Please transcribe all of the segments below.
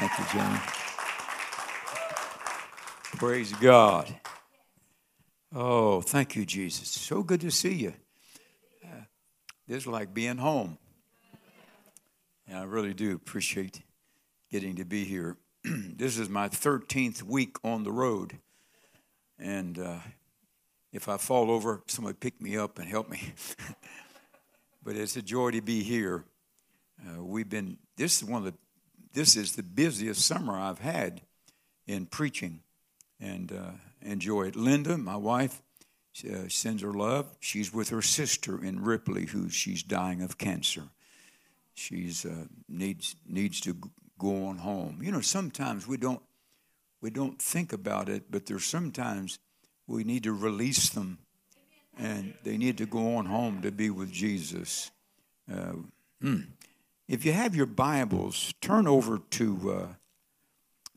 Thank you, John. Praise God. Oh, thank you, Jesus. So good to see you. Uh, this is like being home. And I really do appreciate getting to be here. this is my 13th week on the road. And uh, if I fall over, somebody pick me up and help me. but it's a joy to be here. Uh, we've been, this is one of the, this is the busiest summer I've had in preaching and uh, enjoy it. Linda, my wife, uh, sends her love. She's with her sister in Ripley, who she's dying of cancer. She's uh, needs needs to go on home. You know, sometimes we don't we don't think about it, but there's sometimes we need to release them, and they need to go on home to be with Jesus. Uh, hmm. If you have your Bibles, turn over to uh,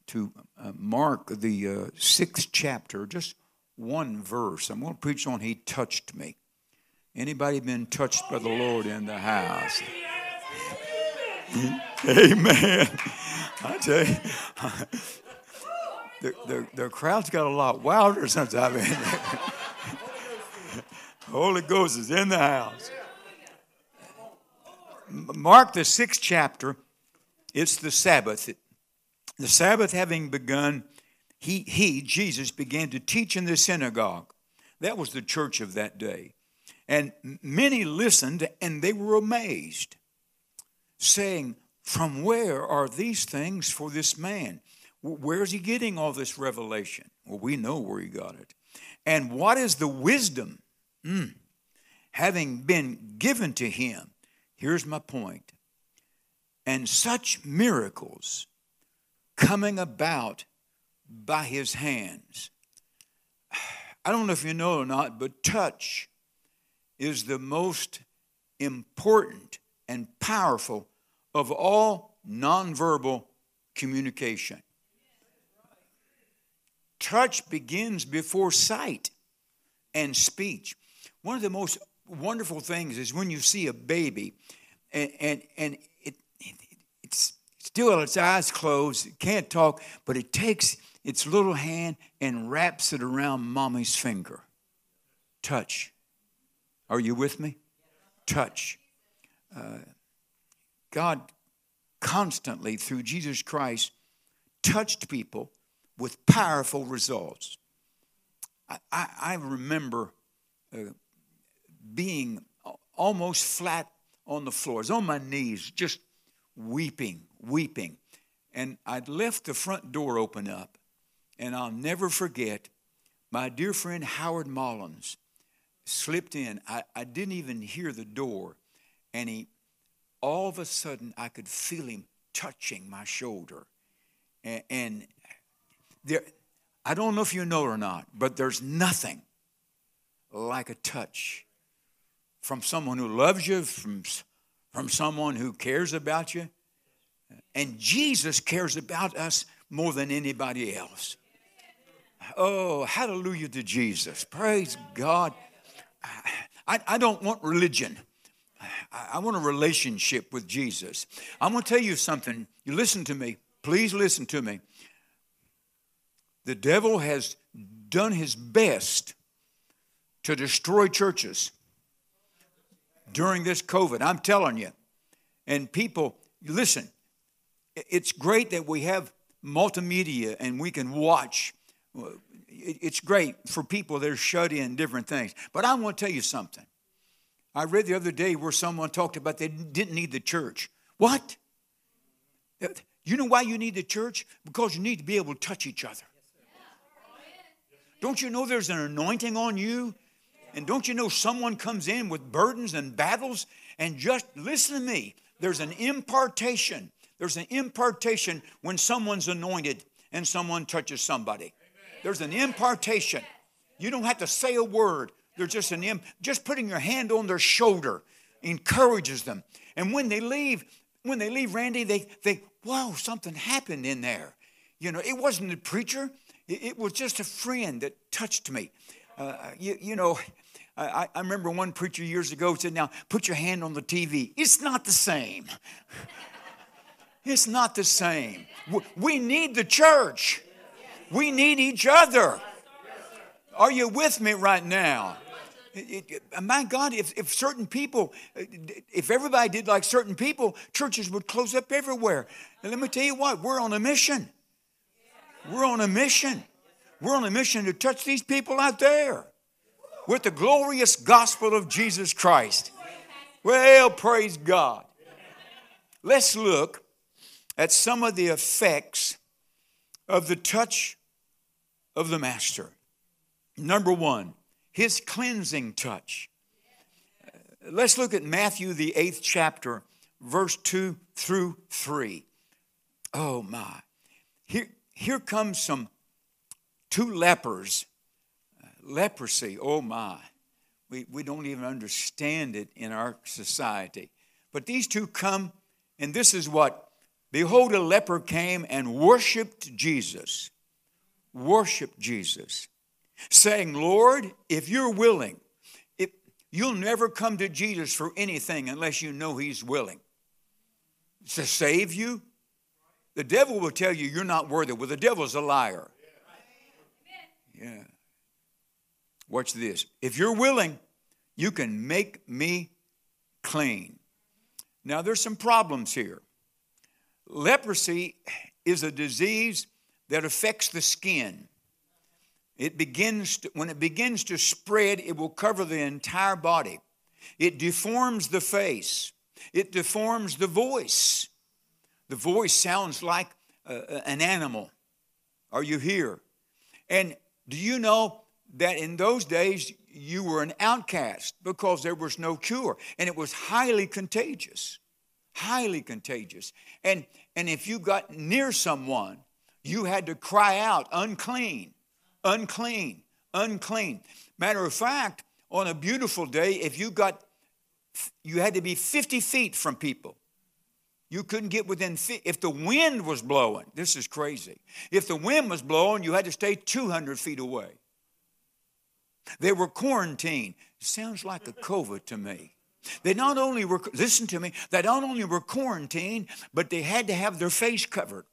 to uh, Mark, the uh, sixth chapter, just one verse. I'm going to preach on He touched me. Anybody been touched by the Lord in the house? Amen. I tell you, the, the, the crowd's got a lot wilder since I've been there. Holy Ghost is in the house. Mark the sixth chapter, it's the Sabbath. The Sabbath having begun, he, he, Jesus, began to teach in the synagogue. That was the church of that day. And many listened and they were amazed, saying, From where are these things for this man? Where's he getting all this revelation? Well, we know where he got it. And what is the wisdom mm, having been given to him? Here's my point. And such miracles coming about by his hands. I don't know if you know or not, but touch is the most important and powerful of all nonverbal communication. Touch begins before sight and speech. One of the most wonderful things is when you see a baby and, and, and it, it, it's still its eyes closed, it can't talk, but it takes its little hand and wraps it around mommy's finger. Touch. Are you with me? Touch. Uh, God constantly, through Jesus Christ, touched people with powerful results. I, I, I remember uh, being almost flat on the floor. On my knees, just weeping, weeping. And I'd left the front door open up. And I'll never forget my dear friend Howard Mullins slipped in. I, I didn't even hear the door. And he, all of a sudden, I could feel him touching my shoulder. And, and there, I don't know if you know or not, but there's nothing like a touch from someone who loves you, from from someone who cares about you. And Jesus cares about us more than anybody else. Oh, hallelujah to Jesus. Praise God. I, I don't want religion. I want a relationship with Jesus. I'm going to tell you something. You listen to me. Please listen to me. The devil has done his best to destroy churches during this COVID. I'm telling you. And people, listen, it's great that we have multimedia and we can watch. It's great for people that are shut in different things. But I want to tell you something. I read the other day where someone talked about they didn't need the church. What? You know why you need the church? Because you need to be able to touch each other. Don't you know there's an anointing on you and don't you know someone comes in with burdens and battles? And just listen to me, there's an impartation. There's an impartation when someone's anointed and someone touches somebody. There's an impartation. You don't have to say a word. There's just an imp, just putting your hand on their shoulder encourages them. And when they leave, when they leave, Randy, they think, "Whoa, something happened in there." You know, it wasn't a preacher. It, it was just a friend that touched me. Uh, you, you know, I, I remember one preacher years ago said, Now put your hand on the TV. It's not the same. It's not the same. We need the church. We need each other. Are you with me right now? It, it, my God, if, if certain people, if everybody did like certain people, churches would close up everywhere. And let me tell you what, we're on a mission. We're on a mission. We're on a mission to touch these people out there with the glorious gospel of Jesus Christ. Well, praise God. Let's look at some of the effects of the touch of the Master. Number one, his cleansing touch. Uh, let's look at Matthew, the eighth chapter, verse 2 through 3. Oh my. Here, here comes some two lepers. Leprosy, oh my. We, we don't even understand it in our society. But these two come, and this is what Behold, a leper came and worshiped Jesus. Worshiped Jesus saying, Lord, if you're willing, if, you'll never come to Jesus for anything unless you know He's willing to save you. The devil will tell you you're not worthy. Well, the devil's a liar. Yeah. Watch this. If you're willing, you can make me clean. Now, there's some problems here. Leprosy is a disease that affects the skin. It begins to, when it begins to spread, it will cover the entire body. It deforms the face. It deforms the voice. The voice sounds like uh, an animal. Are you here? And do you know that in those days you were an outcast because there was no cure and it was highly contagious. Highly contagious. And and if you got near someone, you had to cry out unclean unclean, unclean. Matter of fact, on a beautiful day, if you got, you had to be 50 feet from people. You couldn't get within, if the wind was blowing, this is crazy. If the wind was blowing, you had to stay 200 feet away. They were quarantined. Sounds like a COVID to me. They not only were, listen to me, they not only were quarantined, but they had to have their face covered.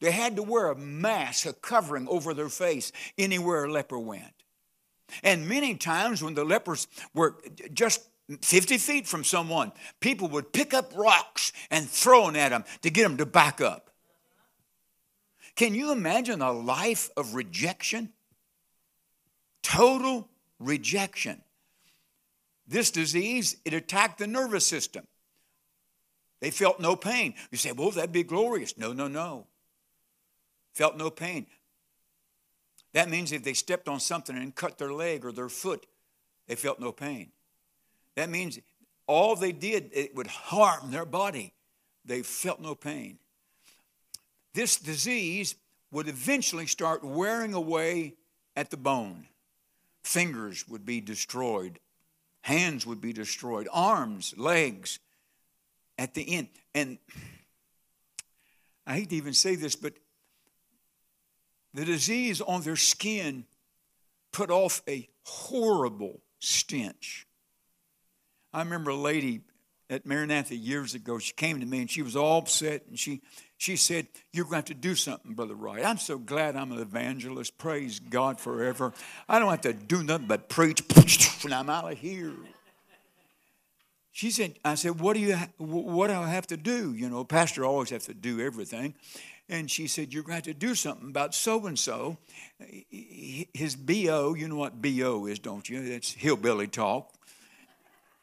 They had to wear a mask, a covering over their face anywhere a leper went. And many times when the lepers were just 50 feet from someone, people would pick up rocks and throw them at them to get them to back up. Can you imagine a life of rejection? Total rejection. This disease, it attacked the nervous system. They felt no pain. You say, well, that'd be glorious. No, no, no felt no pain. That means if they stepped on something and cut their leg or their foot, they felt no pain. That means all they did, it would harm their body. They felt no pain. This disease would eventually start wearing away at the bone. Fingers would be destroyed, hands would be destroyed, arms, legs at the end. And I hate to even say this, but the disease on their skin put off a horrible stench. I remember a lady at Maranatha years ago. She came to me and she was all upset and she, she said, You're going to have to do something, Brother Wright. I'm so glad I'm an evangelist. Praise God forever. I don't have to do nothing but preach and I'm out of here. She said, I said, what do you, what do I have to do? You know, pastor always have to do everything. And she said, You're going to, to do something about so and so. His BO, you know what BO is, don't you? That's hillbilly talk.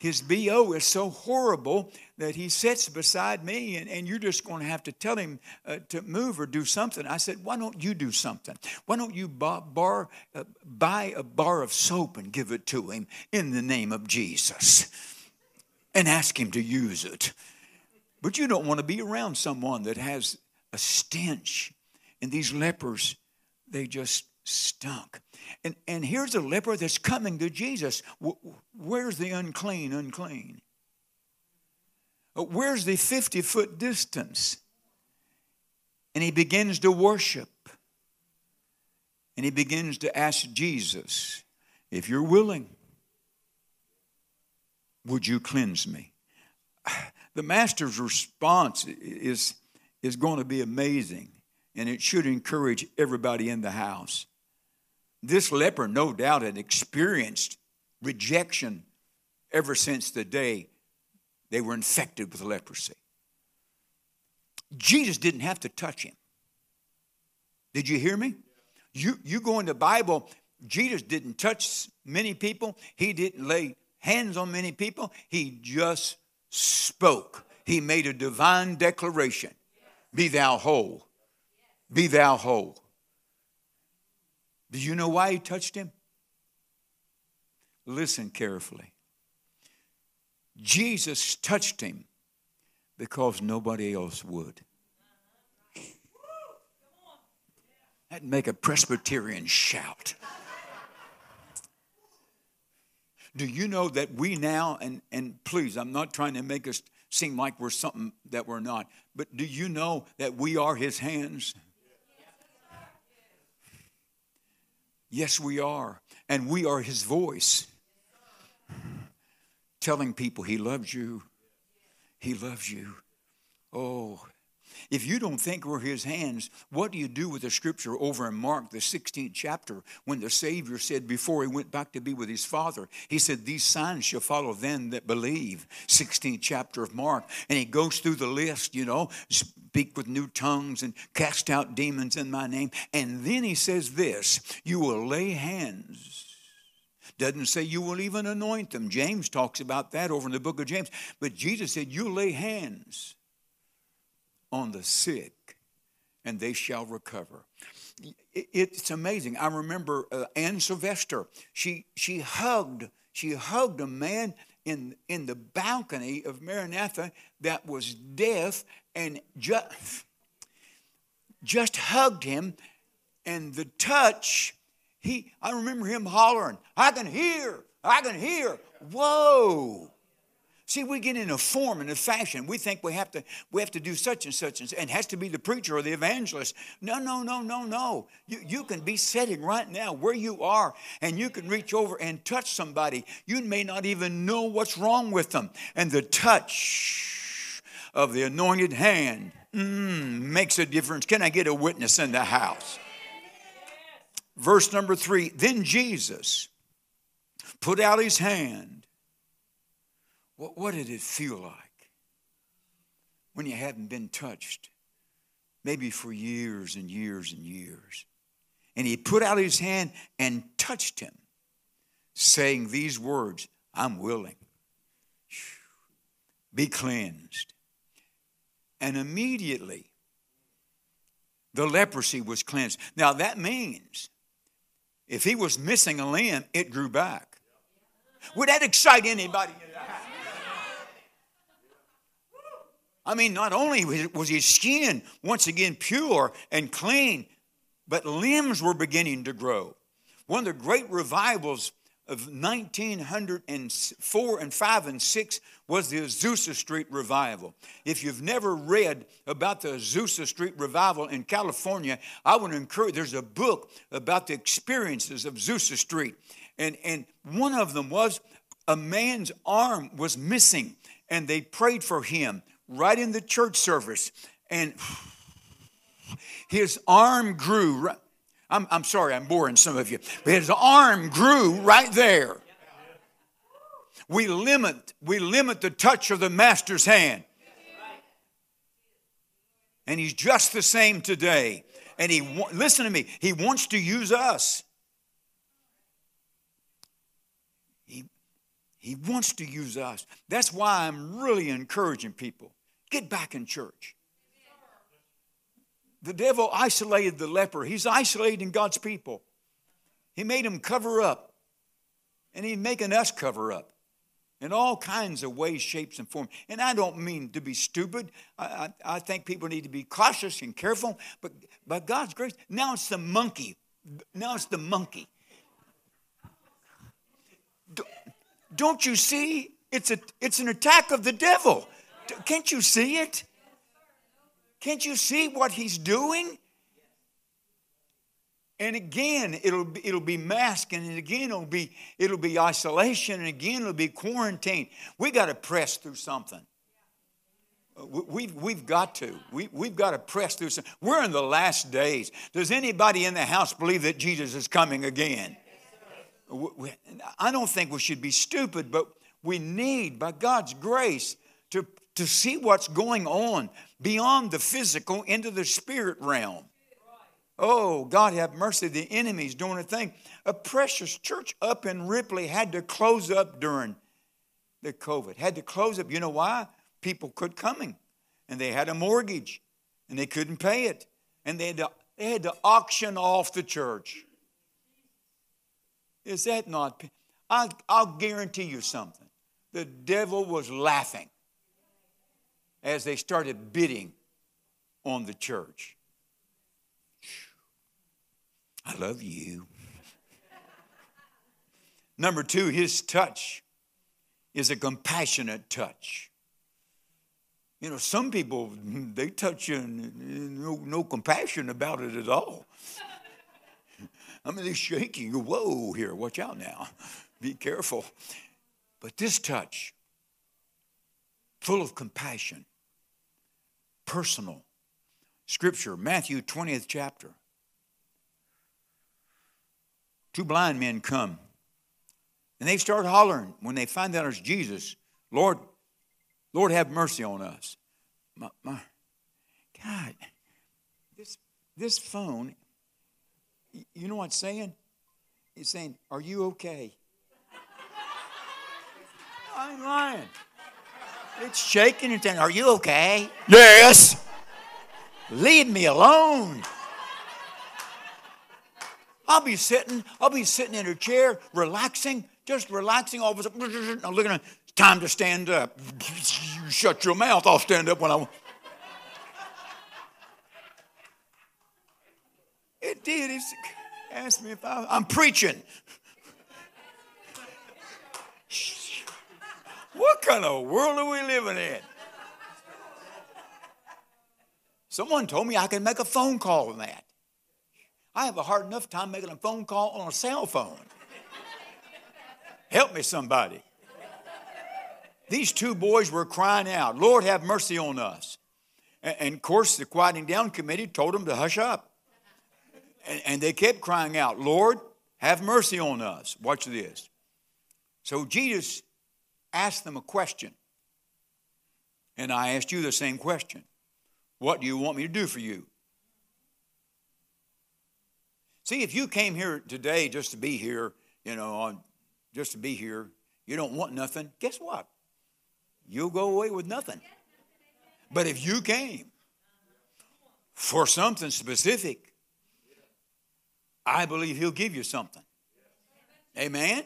His BO is so horrible that he sits beside me, and, and you're just going to have to tell him uh, to move or do something. I said, Why don't you do something? Why don't you bar, uh, buy a bar of soap and give it to him in the name of Jesus and ask him to use it? But you don't want to be around someone that has a stench. And these lepers, they just stunk. And, and here's a leper that's coming to Jesus. Where's the unclean, unclean? Where's the 50 foot distance? And he begins to worship. And he begins to ask Jesus, if you're willing, would you cleanse me? the master's response is, is going to be amazing, and it should encourage everybody in the house. This leper, no doubt, had experienced rejection ever since the day they were infected with leprosy. Jesus didn't have to touch him. Did you hear me? You, you go in the Bible, Jesus didn't touch many people, he didn't lay hands on many people, he just spoke. He made a divine declaration Be thou whole. Be thou whole. Do you know why he touched him? Listen carefully. Jesus touched him because nobody else would. That'd make a Presbyterian shout. Do you know that we now, and, and please, I'm not trying to make us seem like we're something that we're not, but do you know that we are his hands? Yes, we are. And we are his voice telling people he loves you. He loves you. Oh, if you don't think we're his hands, what do you do with the scripture over in Mark, the 16th chapter, when the Savior said before he went back to be with his Father, he said, These signs shall follow them that believe. 16th chapter of Mark. And he goes through the list, you know, speak with new tongues and cast out demons in my name. And then he says this You will lay hands doesn't say you will even anoint them. James talks about that over in the book of James. But Jesus said, You lay hands on the sick, and they shall recover. It's amazing. I remember uh, Anne Sylvester. She she hugged she hugged a man in in the balcony of Maranatha that was deaf and just just hugged him, and the touch. He I remember him hollering, "I can hear, I can hear." Whoa! See, we get in a form and a fashion. We think we have to we have to do such and such and, and has to be the preacher or the evangelist. No, no, no, no, no. You, you can be sitting right now where you are and you can reach over and touch somebody. You may not even know what's wrong with them. And the touch of the anointed hand mm, makes a difference. Can I get a witness in the house? Verse number three Then Jesus put out his hand what, what did it feel like when you hadn't been touched? Maybe for years and years and years. And he put out his hand and touched him, saying these words I'm willing. Be cleansed. And immediately, the leprosy was cleansed. Now, that means if he was missing a limb, it grew back. Would that excite anybody I mean, not only was his skin once again pure and clean, but limbs were beginning to grow. One of the great revivals of 1904 and 5 and 6 was the Azusa Street revival. If you've never read about the Azusa Street revival in California, I would encourage, there's a book about the experiences of Azusa Street. And, and one of them was a man's arm was missing, and they prayed for him right in the church service, and his arm grew. I'm, I'm sorry, I'm boring some of you, but his arm grew right there. We limit, we limit the touch of the master's hand. And he's just the same today. And he, listen to me, he wants to use us. He wants to use us. That's why I'm really encouraging people get back in church. The devil isolated the leper, he's isolating God's people. He made him cover up, and he's making us cover up in all kinds of ways, shapes, and forms. And I don't mean to be stupid. I, I, I, think people need to be cautious and careful, but by God's grace, now it's the monkey. Now it's the monkey. Don't you see? It's, a, it's an attack of the devil. Can't you see it? Can't you see what he's doing? And again, it'll be, it'll be masking, and again, it'll be, it'll be isolation, and again, it'll be quarantine. We got to press through something. We've, we've got to. We, we've got to press through. We're in the last days. Does anybody in the house believe that Jesus is coming again? I don't think we should be stupid, but we need, by God's grace, to, to see what's going on beyond the physical into the spirit realm. Oh, God have mercy. The enemy's doing a thing. A precious church up in Ripley had to close up during the COVID. Had to close up. You know why? People quit coming. And they had a mortgage and they couldn't pay it. And they had to, they had to auction off the church. Is that not? I'll, I'll guarantee you something. The devil was laughing as they started bidding on the church. I love you. Number two, his touch is a compassionate touch. You know, some people, they touch you and no, no compassion about it at all. I mean, they're shaking. Whoa, here, watch out now. Be careful. But this touch, full of compassion, personal. Scripture, Matthew 20th chapter. Two blind men come and they start hollering when they find out it's Jesus. Lord, Lord, have mercy on us. My, my, God, this, this phone, you know what it's saying? It's saying, Are you okay? I'm lying. It's shaking and saying, Are you okay? Yes. Leave me alone. I'll be sitting, I'll be sitting in a chair, relaxing, just relaxing. All of a sudden, I'm looking at time to stand up. You shut your mouth, I'll stand up when I want. It did. It's asked me if I, I'm preaching. What kind of world are we living in? Someone told me I can make a phone call on that. I have a hard enough time making a phone call on a cell phone. Help me, somebody. These two boys were crying out, Lord, have mercy on us. And, and of course, the quieting down committee told them to hush up. And, and they kept crying out, Lord, have mercy on us. Watch this. So Jesus asked them a question. And I asked you the same question What do you want me to do for you? See, if you came here today just to be here, you know, just to be here, you don't want nothing, guess what? You'll go away with nothing. But if you came for something specific, I believe He'll give you something. Amen?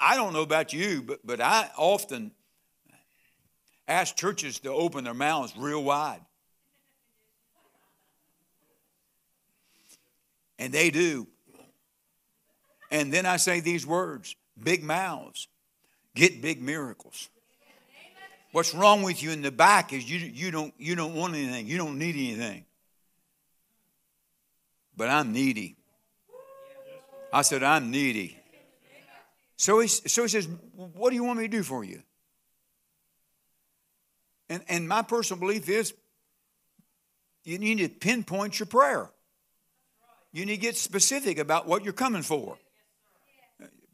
I don't know about you, but, but I often ask churches to open their mouths real wide. And they do. And then I say these words big mouths get big miracles. What's wrong with you in the back is you, you, don't, you don't want anything, you don't need anything. But I'm needy. I said, I'm needy. So he, so he says, What do you want me to do for you? And, and my personal belief is you need to pinpoint your prayer. You need to get specific about what you're coming for.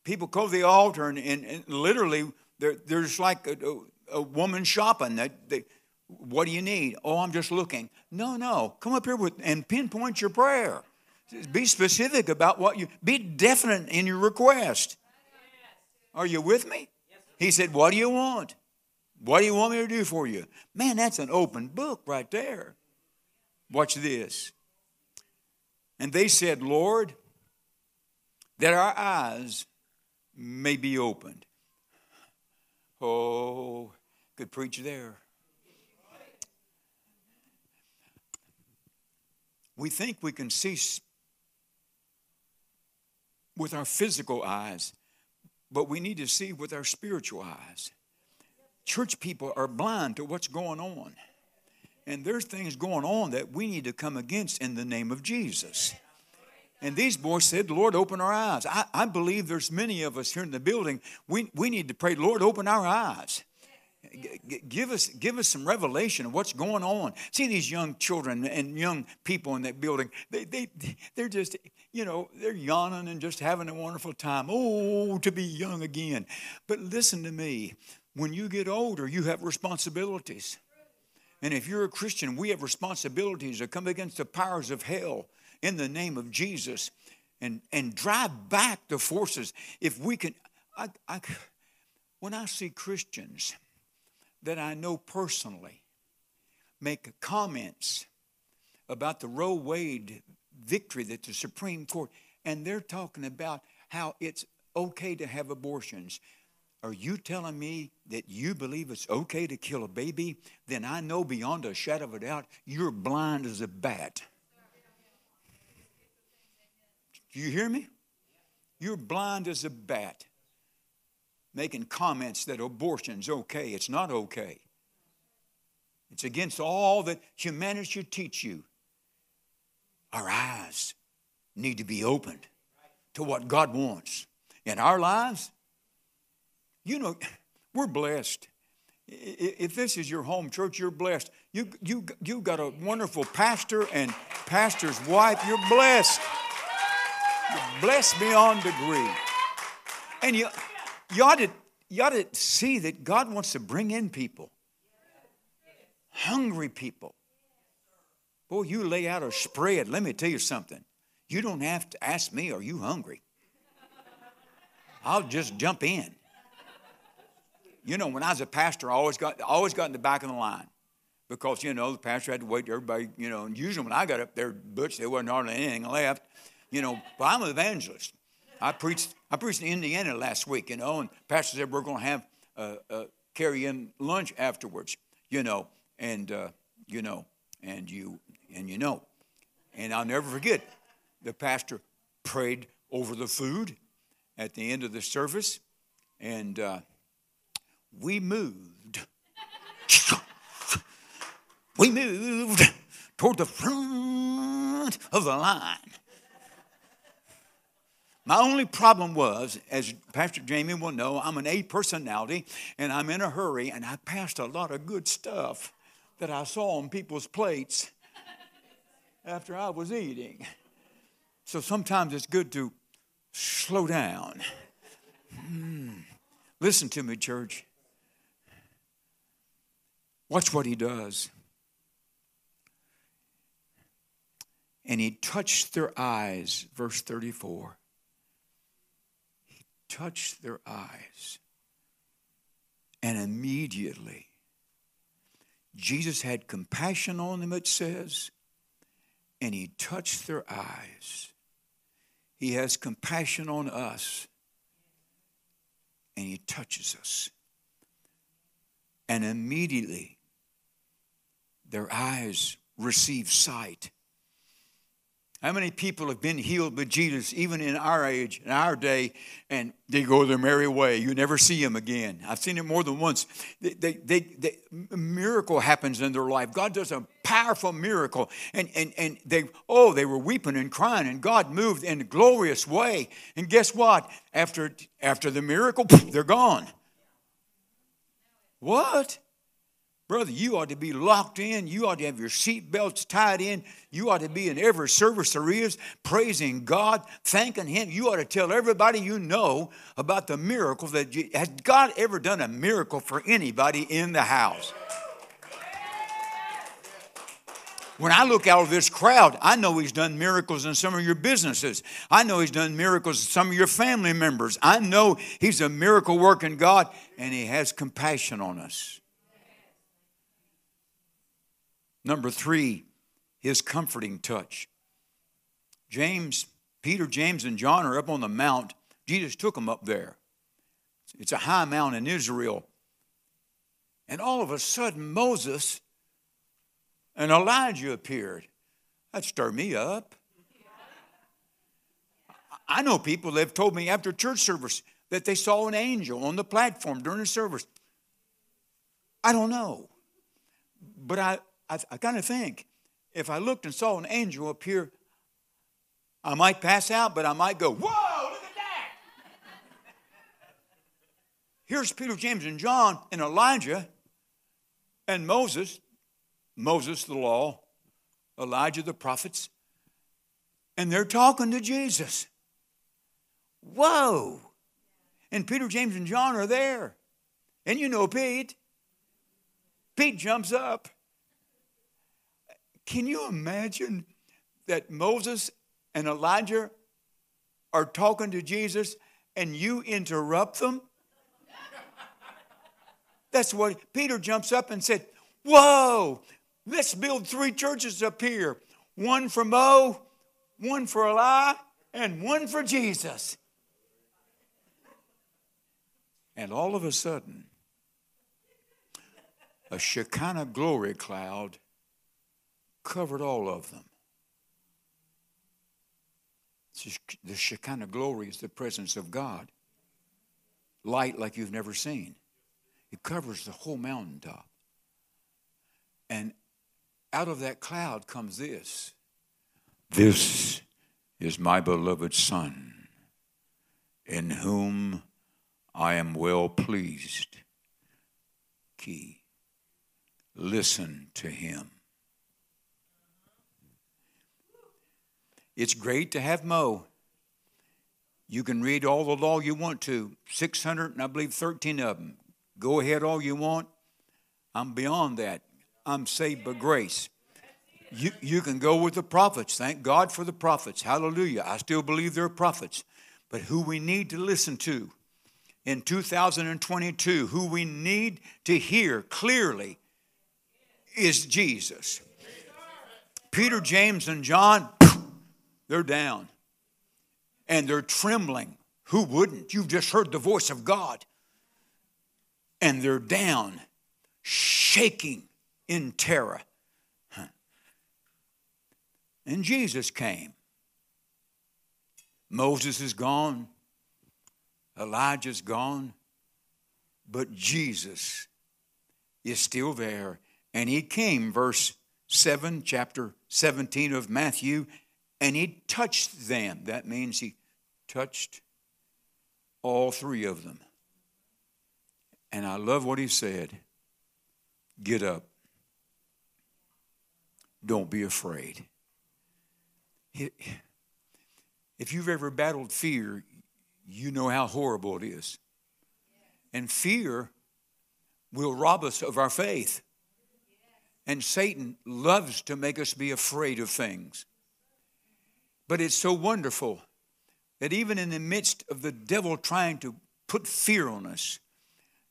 People go to the altar and, and, and literally they're like a, a, woman shopping. They, they, what do you need? Oh, I'm just looking. No, no. Come up here with and pinpoint your prayer. Be specific about what you be definite in your request. Are you with me? He said, What do you want? What do you want me to do for you? Man, that's an open book right there. Watch this. And they said, Lord, that our eyes may be opened. Oh, good preach there. We think we can see with our physical eyes, but we need to see with our spiritual eyes. Church people are blind to what's going on. And there's things going on that we need to come against in the name of Jesus. And these boys said, Lord, open our eyes. I, I believe there's many of us here in the building. We, we need to pray, Lord, open our eyes. give us give us some revelation of what's going on see these young children and young people in that building they, they they're just you know they're yawning and just having a wonderful time. Oh to be young again. But listen to me. When you get older you have responsibilities. And if you're a christian we have responsibilities to come against the powers of hell in the name of jesus. And and drive back the forces. If we can I, I when i see christians that I know personally make comments about the Roe Wade victory that the Supreme Court, and they're talking about how it's okay to have abortions. Are you telling me that you believe it's okay to kill a baby? Then I know beyond a shadow of a doubt you're blind as a bat. Do you hear me? You're blind as a bat making comments that abortion's okay. It's not okay. It's against all that humanity should teach you. Our eyes need to be opened to what God wants in our lives. You know, we're blessed. If this is your home church, you're blessed. You, you, you got a wonderful pastor and pastor's wife. You're blessed. You're blessed beyond degree. And you, you ought to, you ought to see that God wants to bring in people, hungry people. Boy, you lay out a spread. Let me tell you something. You don't have to ask me, Are you hungry? I'll just jump in. You know, when I was a pastor, I always got, always got in the back of the line because, you know, the pastor had to wait everybody, you know, and usually when I got up there, Butch, there wasn't hardly anything left, you know, but I'm an evangelist. I preached, I preached in Indiana last week, you know, and Pastor said we're going to have uh, uh, carry in lunch afterwards, you know, and uh, you know, and you and you know, and I'll never forget. The pastor prayed over the food at the end of the service, and uh, we moved. we moved toward the front of the line. My only problem was, as Pastor Jamie will know, I'm an A personality and I'm in a hurry and I passed a lot of good stuff that I saw on people's plates after I was eating. So sometimes it's good to slow down. Hmm. Listen to me, church. Watch what he does. And he touched their eyes, verse 34 He touched their eyes. And immediately, Jesus had compassion on them, it says, and he touched their eyes. He has compassion on us, and he touches us. And immediately, their eyes receive sight. How many people have been healed by Jesus, even in our age, in our day, and they go their merry way? You never see them again. I've seen it more than once. They, they, they, they, a miracle happens in their life. God does a powerful miracle, and, and, and they, oh, they were weeping and crying, and God moved in a glorious way. And guess what? After, after the miracle, they're gone. What? Brother, you ought to be locked in. You ought to have your seat belts tied in. You ought to be in every service there is, praising God, thanking Him. You ought to tell everybody you know about the miracle that you, has God ever done a miracle for anybody in the house? When I look out of this crowd, I know He's done miracles in some of your businesses. I know He's done miracles in some of your family members. I know He's a miracle working God, and He has compassion on us. Number three, his comforting touch. James, Peter, James, and John are up on the mount. Jesus took them up there. It's a high mount in Israel. And all of a sudden, Moses and Elijah appeared. That stirred me up. I know people that have told me after church service that they saw an angel on the platform during the service. I don't know. But I, I, I kind of think if I looked and saw an angel here, I might pass out, but I might go, Whoa, look at that. Here's Peter, James, and John and Elijah. And Moses, Moses the law, Elijah the prophets, and they're talking to Jesus. Whoa! And Peter, James, and John are there. And you know Pete. Pete jumps up. Can you imagine that Moses and Elijah are talking to Jesus and you interrupt them? That's what Peter jumps up and said, Whoa, let's build three churches up here one for Mo, one for Eli, and one for Jesus. And all of a sudden, a Shekinah glory cloud covered all of them. The Shekinah glory is the presence of God. Light like you've never seen. It covers the whole mountaintop. And out of that cloud comes this This is my beloved Son, in whom I am well pleased. Key. Listen to him. It's great to have Mo. You can read all the law you want to, 600 and I believe 13 of them. Go ahead all you want. I'm beyond that. I'm saved by grace. You, you can go with the prophets. Thank God for the prophets. Hallelujah. I still believe they're prophets. But who we need to listen to in 2022, who we need to hear clearly is Jesus. Peter, James, and John, they're down. And they're trembling. Who wouldn't? You've just heard the voice of God and they're down, shaking in terror. And Jesus came. Moses is gone, Elijah's gone, but Jesus is still there. And he came, verse 7, chapter 17 of Matthew, and he touched them. That means he touched all three of them. And I love what he said get up. Don't be afraid. If you've ever battled fear, you know how horrible it is. And fear will rob us of our faith. And Satan loves to make us be afraid of things. But it's so wonderful that even in the midst of the devil trying to put fear on us,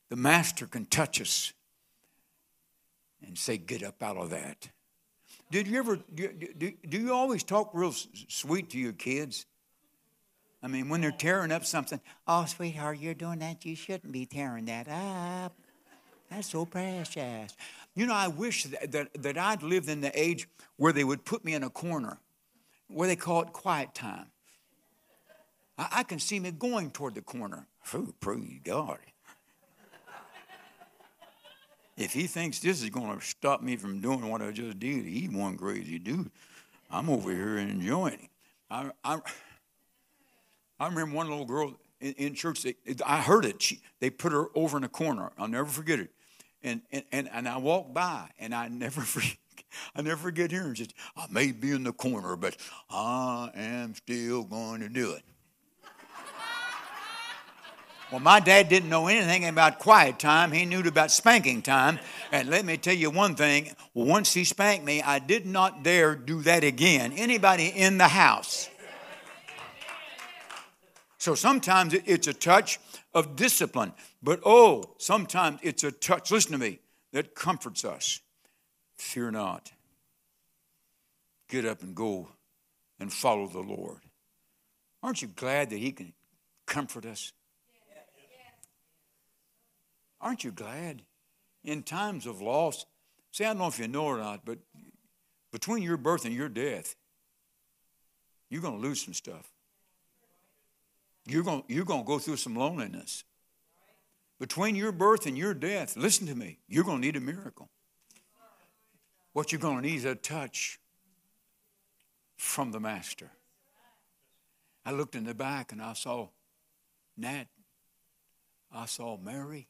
the master can touch us and say, Get up out of that. Did you ever, do, do, do you always talk real sweet to your kids? I mean, when they're tearing up something, oh, sweetheart, you're doing that. You shouldn't be tearing that up. That's so precious. You know, I wish that, that, that I'd lived in the age where they would put me in a corner, where they call it quiet time. I, I can see me going toward the corner. Oh, praise God. If he thinks this is going to stop me from doing what I just did, he's one crazy dude. I'm over here enjoying it. I, I, I remember one little girl in, in church, they, I heard it. She, they put her over in a corner. I'll never forget it. And, and, and, and I walked by, and I never forget. I never forget hearing just, I may be in the corner, but I am still going to do it. Well, my dad didn't know anything about quiet time. He knew about spanking time. And let me tell you one thing once he spanked me, I did not dare do that again. Anybody in the house? So sometimes it's a touch of discipline, but oh, sometimes it's a touch, listen to me, that comforts us. Fear not. Get up and go and follow the Lord. Aren't you glad that He can comfort us? Aren't you glad? In times of loss, see, I don't know if you know or not, but between your birth and your death, you're going to lose some stuff. You're going, you're going to go through some loneliness. Between your birth and your death, listen to me, you're going to need a miracle. What you're going to need is a touch from the Master. I looked in the back and I saw Nat. I saw Mary.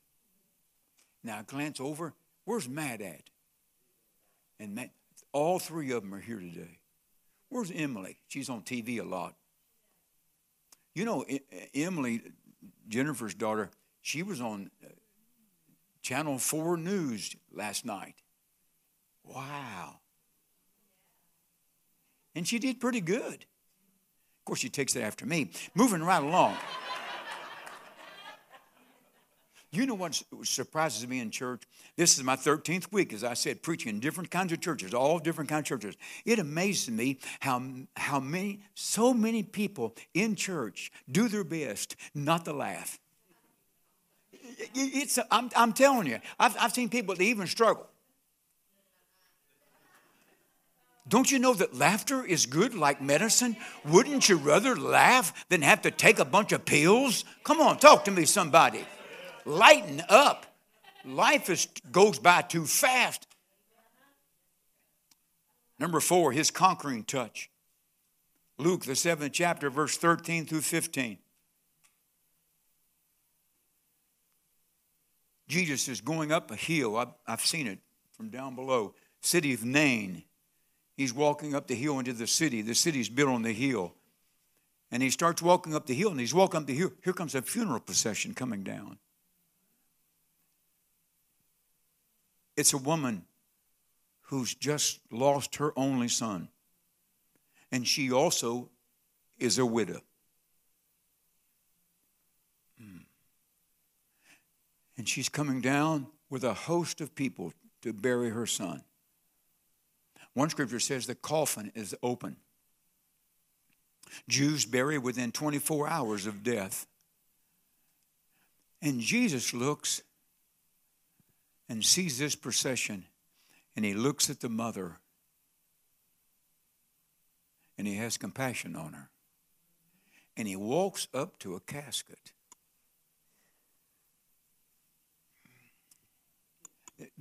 Now I glance over, Where's Matt at? And Matt, all three of them are here today. Where's Emily? She's on TV a lot. You know, Emily, Jennifer's daughter, she was on uh, Channel 4 News last night. Wow. And she did pretty good. Of course, she takes it after me. Moving right along. You know what surprises me in church? This is my 13th week, as I said, preaching in different kinds of churches, all different kinds of churches. It amazes me how, how many, so many people in church do their best not to laugh. It's, I'm, I'm telling you, I've, I've seen people that even struggle. Don't you know that laughter is good like medicine? Wouldn't you rather laugh than have to take a bunch of pills? Come on, talk to me, somebody lighten up. Life is, goes by too fast. Number four, his conquering touch. Luke, the seventh chapter, verse 13 through 15. Jesus is going up a hill. I've, I've seen it from down below. City of Nain. He's walking up the hill into the city. The city's built on the hill. And he starts walking up the hill, and he's walking up the hill. Here comes a funeral procession coming down. It's a woman who's just lost her only son. And she also is a widow. Hmm. And she's coming down with a host of people to bury her son. One scripture says the coffin is open. Jews bury within 24 hours of death. And Jesus looks and sees this procession and he looks at the mother and he has compassion on her. And he walks up to a casket.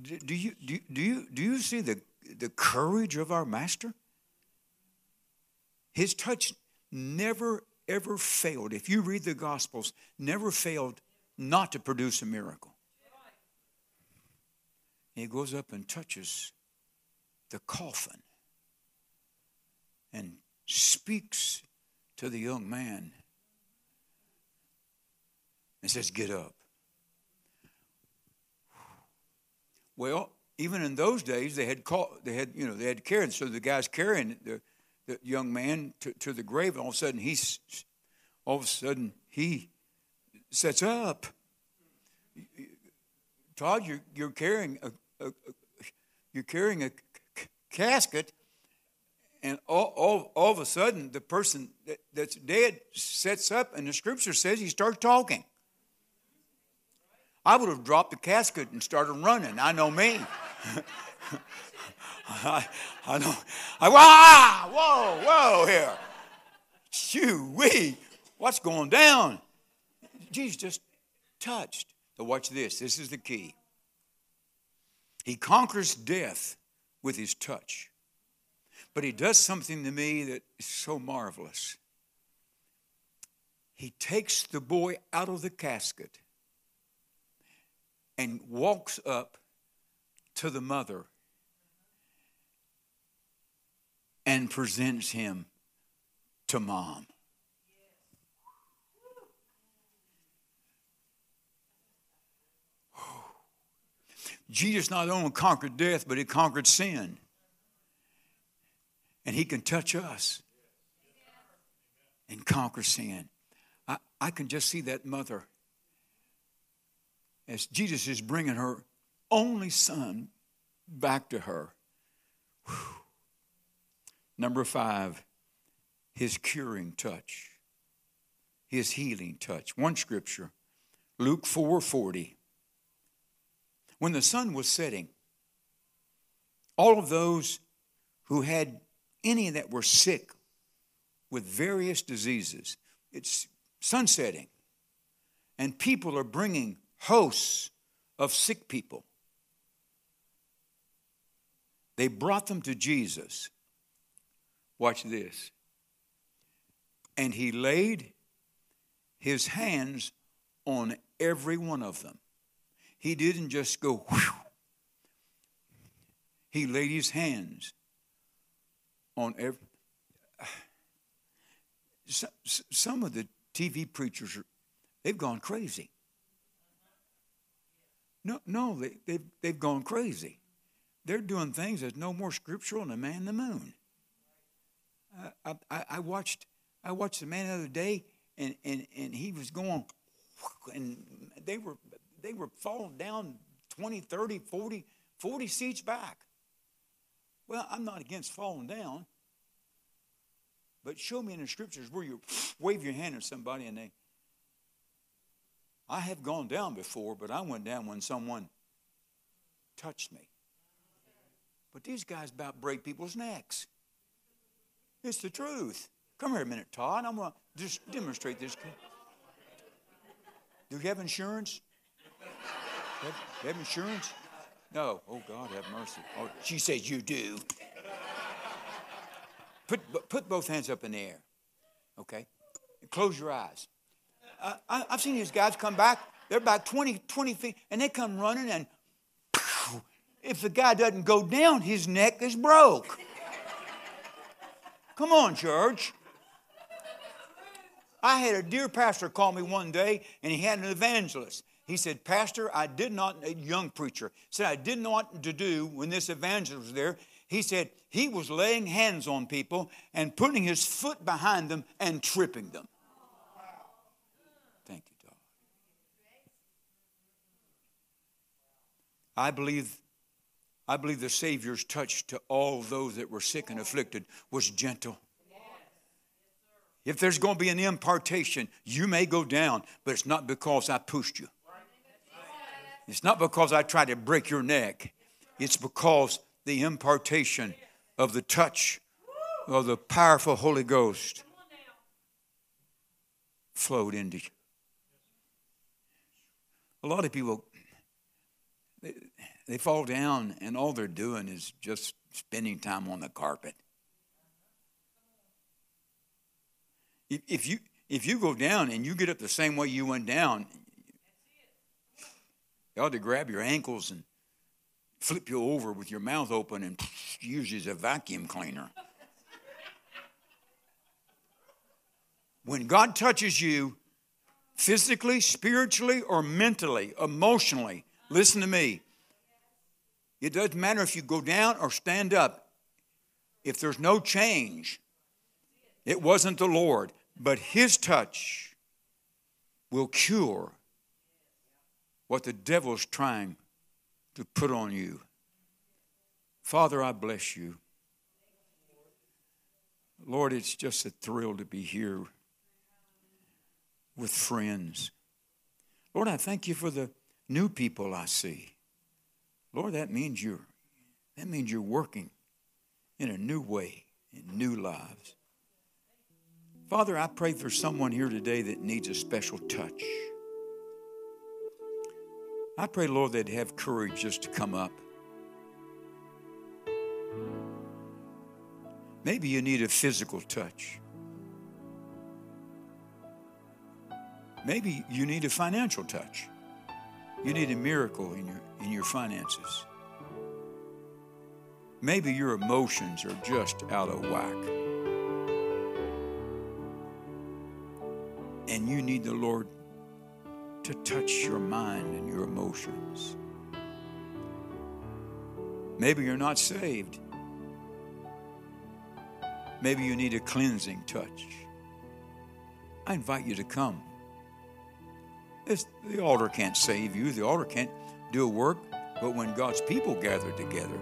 Do you, do, do you, do you see the, the courage of our master? His touch never, ever failed. If you read the Gospels, never failed not to produce a miracle. He goes up and touches the coffin and speaks to the young man and says, Get up. Well, even in those days, they had call, they had you know they had carried. So the guy's carrying the, the young man to, to the grave, and all of a sudden he's all of a sudden he sets up. Todd, you're, you're carrying a, a, you're carrying a casket, and all, all, all of a sudden, the person that, that's dead sets up, and the scripture says he starts talking. I would have dropped the casket and started running. I know me. I, I know. I, ah, whoa, whoa, here. Shoo, wee, what's going down? Jesus just touched. So watch this. This is the key. He conquers death with his touch. But he does something to me that is so marvelous. He takes the boy out of the casket and walks up to the mother and presents him to mom. Jesus not only conquered death, but he conquered sin. And he can touch us and conquer sin. I, I can just see that mother as Jesus is bringing her only son back to her. Whew. Number five, his curing touch, his healing touch. One scripture, Luke 4 40 when the sun was setting, all of those who had any that were sick with various diseases, it's sunsetting, and people are bringing hosts of sick people. They brought them to Jesus. Watch this. And he laid his hands on every one of them he didn't just go, whew, he laid his hands on every. Some of the TV preachers, they've gone crazy. No, no, they, they've, they've gone crazy. They're doing things that's no more scriptural than a man in the moon. I, I, I watched I watched the man the other day, and, and, and he was going, and they were they were falling down 20, 30, 40, 40 seats back. Well, I'm not against falling down, but show me in the scriptures where you wave your hand at somebody and they. I have gone down before, but I went down when someone touched me. But these guys about break people's necks. It's the truth. Come here a minute, Todd. I'm going to just demonstrate this. Do you have insurance? Have, have insurance? No. Oh, God, have mercy. Oh, she says you do. Put, put both hands up in the air. Okay? Close your eyes. Uh, I, have seen these guys come back. They're about 20, 20 feet, and they come running, and if the guy doesn't go down, his neck is broke. Come on, church. I had a dear pastor call me one day, and he had an evangelist. He said, Pastor, I did not, a young preacher, said, I didn't know what to do when this evangelist was there. He said he was laying hands on people and putting his foot behind them and tripping them. Thank you, Doc. I believe I believe the Savior's touch to all those that were sick and afflicted was gentle. If there's going to be an impartation, you may go down, but it's not because I pushed you. It's not because I tried to break your neck. It's because the impartation of the touch of the powerful Holy Ghost flowed into you. A lot of people they fall down, and all they're doing is just spending time on the carpet. If, you if you go down and you get up the same way you went down, you ought to grab your ankles and flip you over with your mouth open and use you as a vacuum cleaner. When God touches you physically, spiritually, or mentally, emotionally, listen to me. It doesn't matter if you go down or stand up. If there's no change, it wasn't the Lord, but His touch will cure what the devil's trying to put on you. Father, I bless you. Lord, it's just a thrill to be here with friends. Lord, I thank you for the new people I see. Lord, that means you're that means you're working in a new way in new lives. Father, I pray for someone here today that needs a special touch. I pray, Lord, they'd have courage just to come up. Maybe you need a physical touch. Maybe you need a financial touch. You need a miracle in your, in your finances. Maybe your emotions are just out of whack. And you need the Lord to touch your mind and your emotions. Maybe you're not saved. Maybe you need a cleansing touch. I invite you to come. It's, the altar can't save you, the altar can't do a work, but when God's people gather together,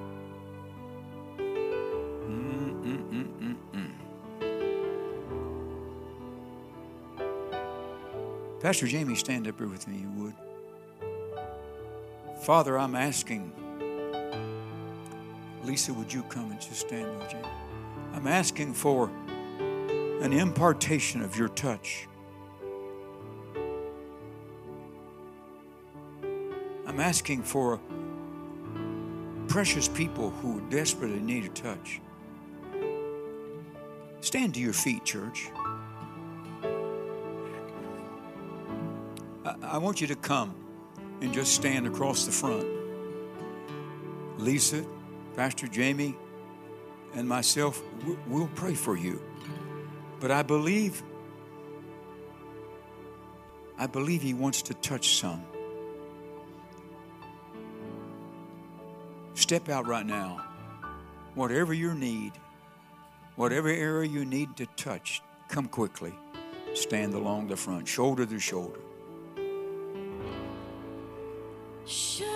Pastor Jamie, stand up here with me, you would. Father, I'm asking. Lisa, would you come and just stand with you? I'm asking for an impartation of your touch. I'm asking for precious people who desperately need a touch. Stand to your feet, church. I, want you to come and just stand across the front. Lisa, Pastor Jamie and myself, we'll pray for you. But I believe, I believe He wants to touch some. Step out right now. Whatever your need, whatever area you need to touch, come quickly. Stand along the front, shoulder to shoulder. Show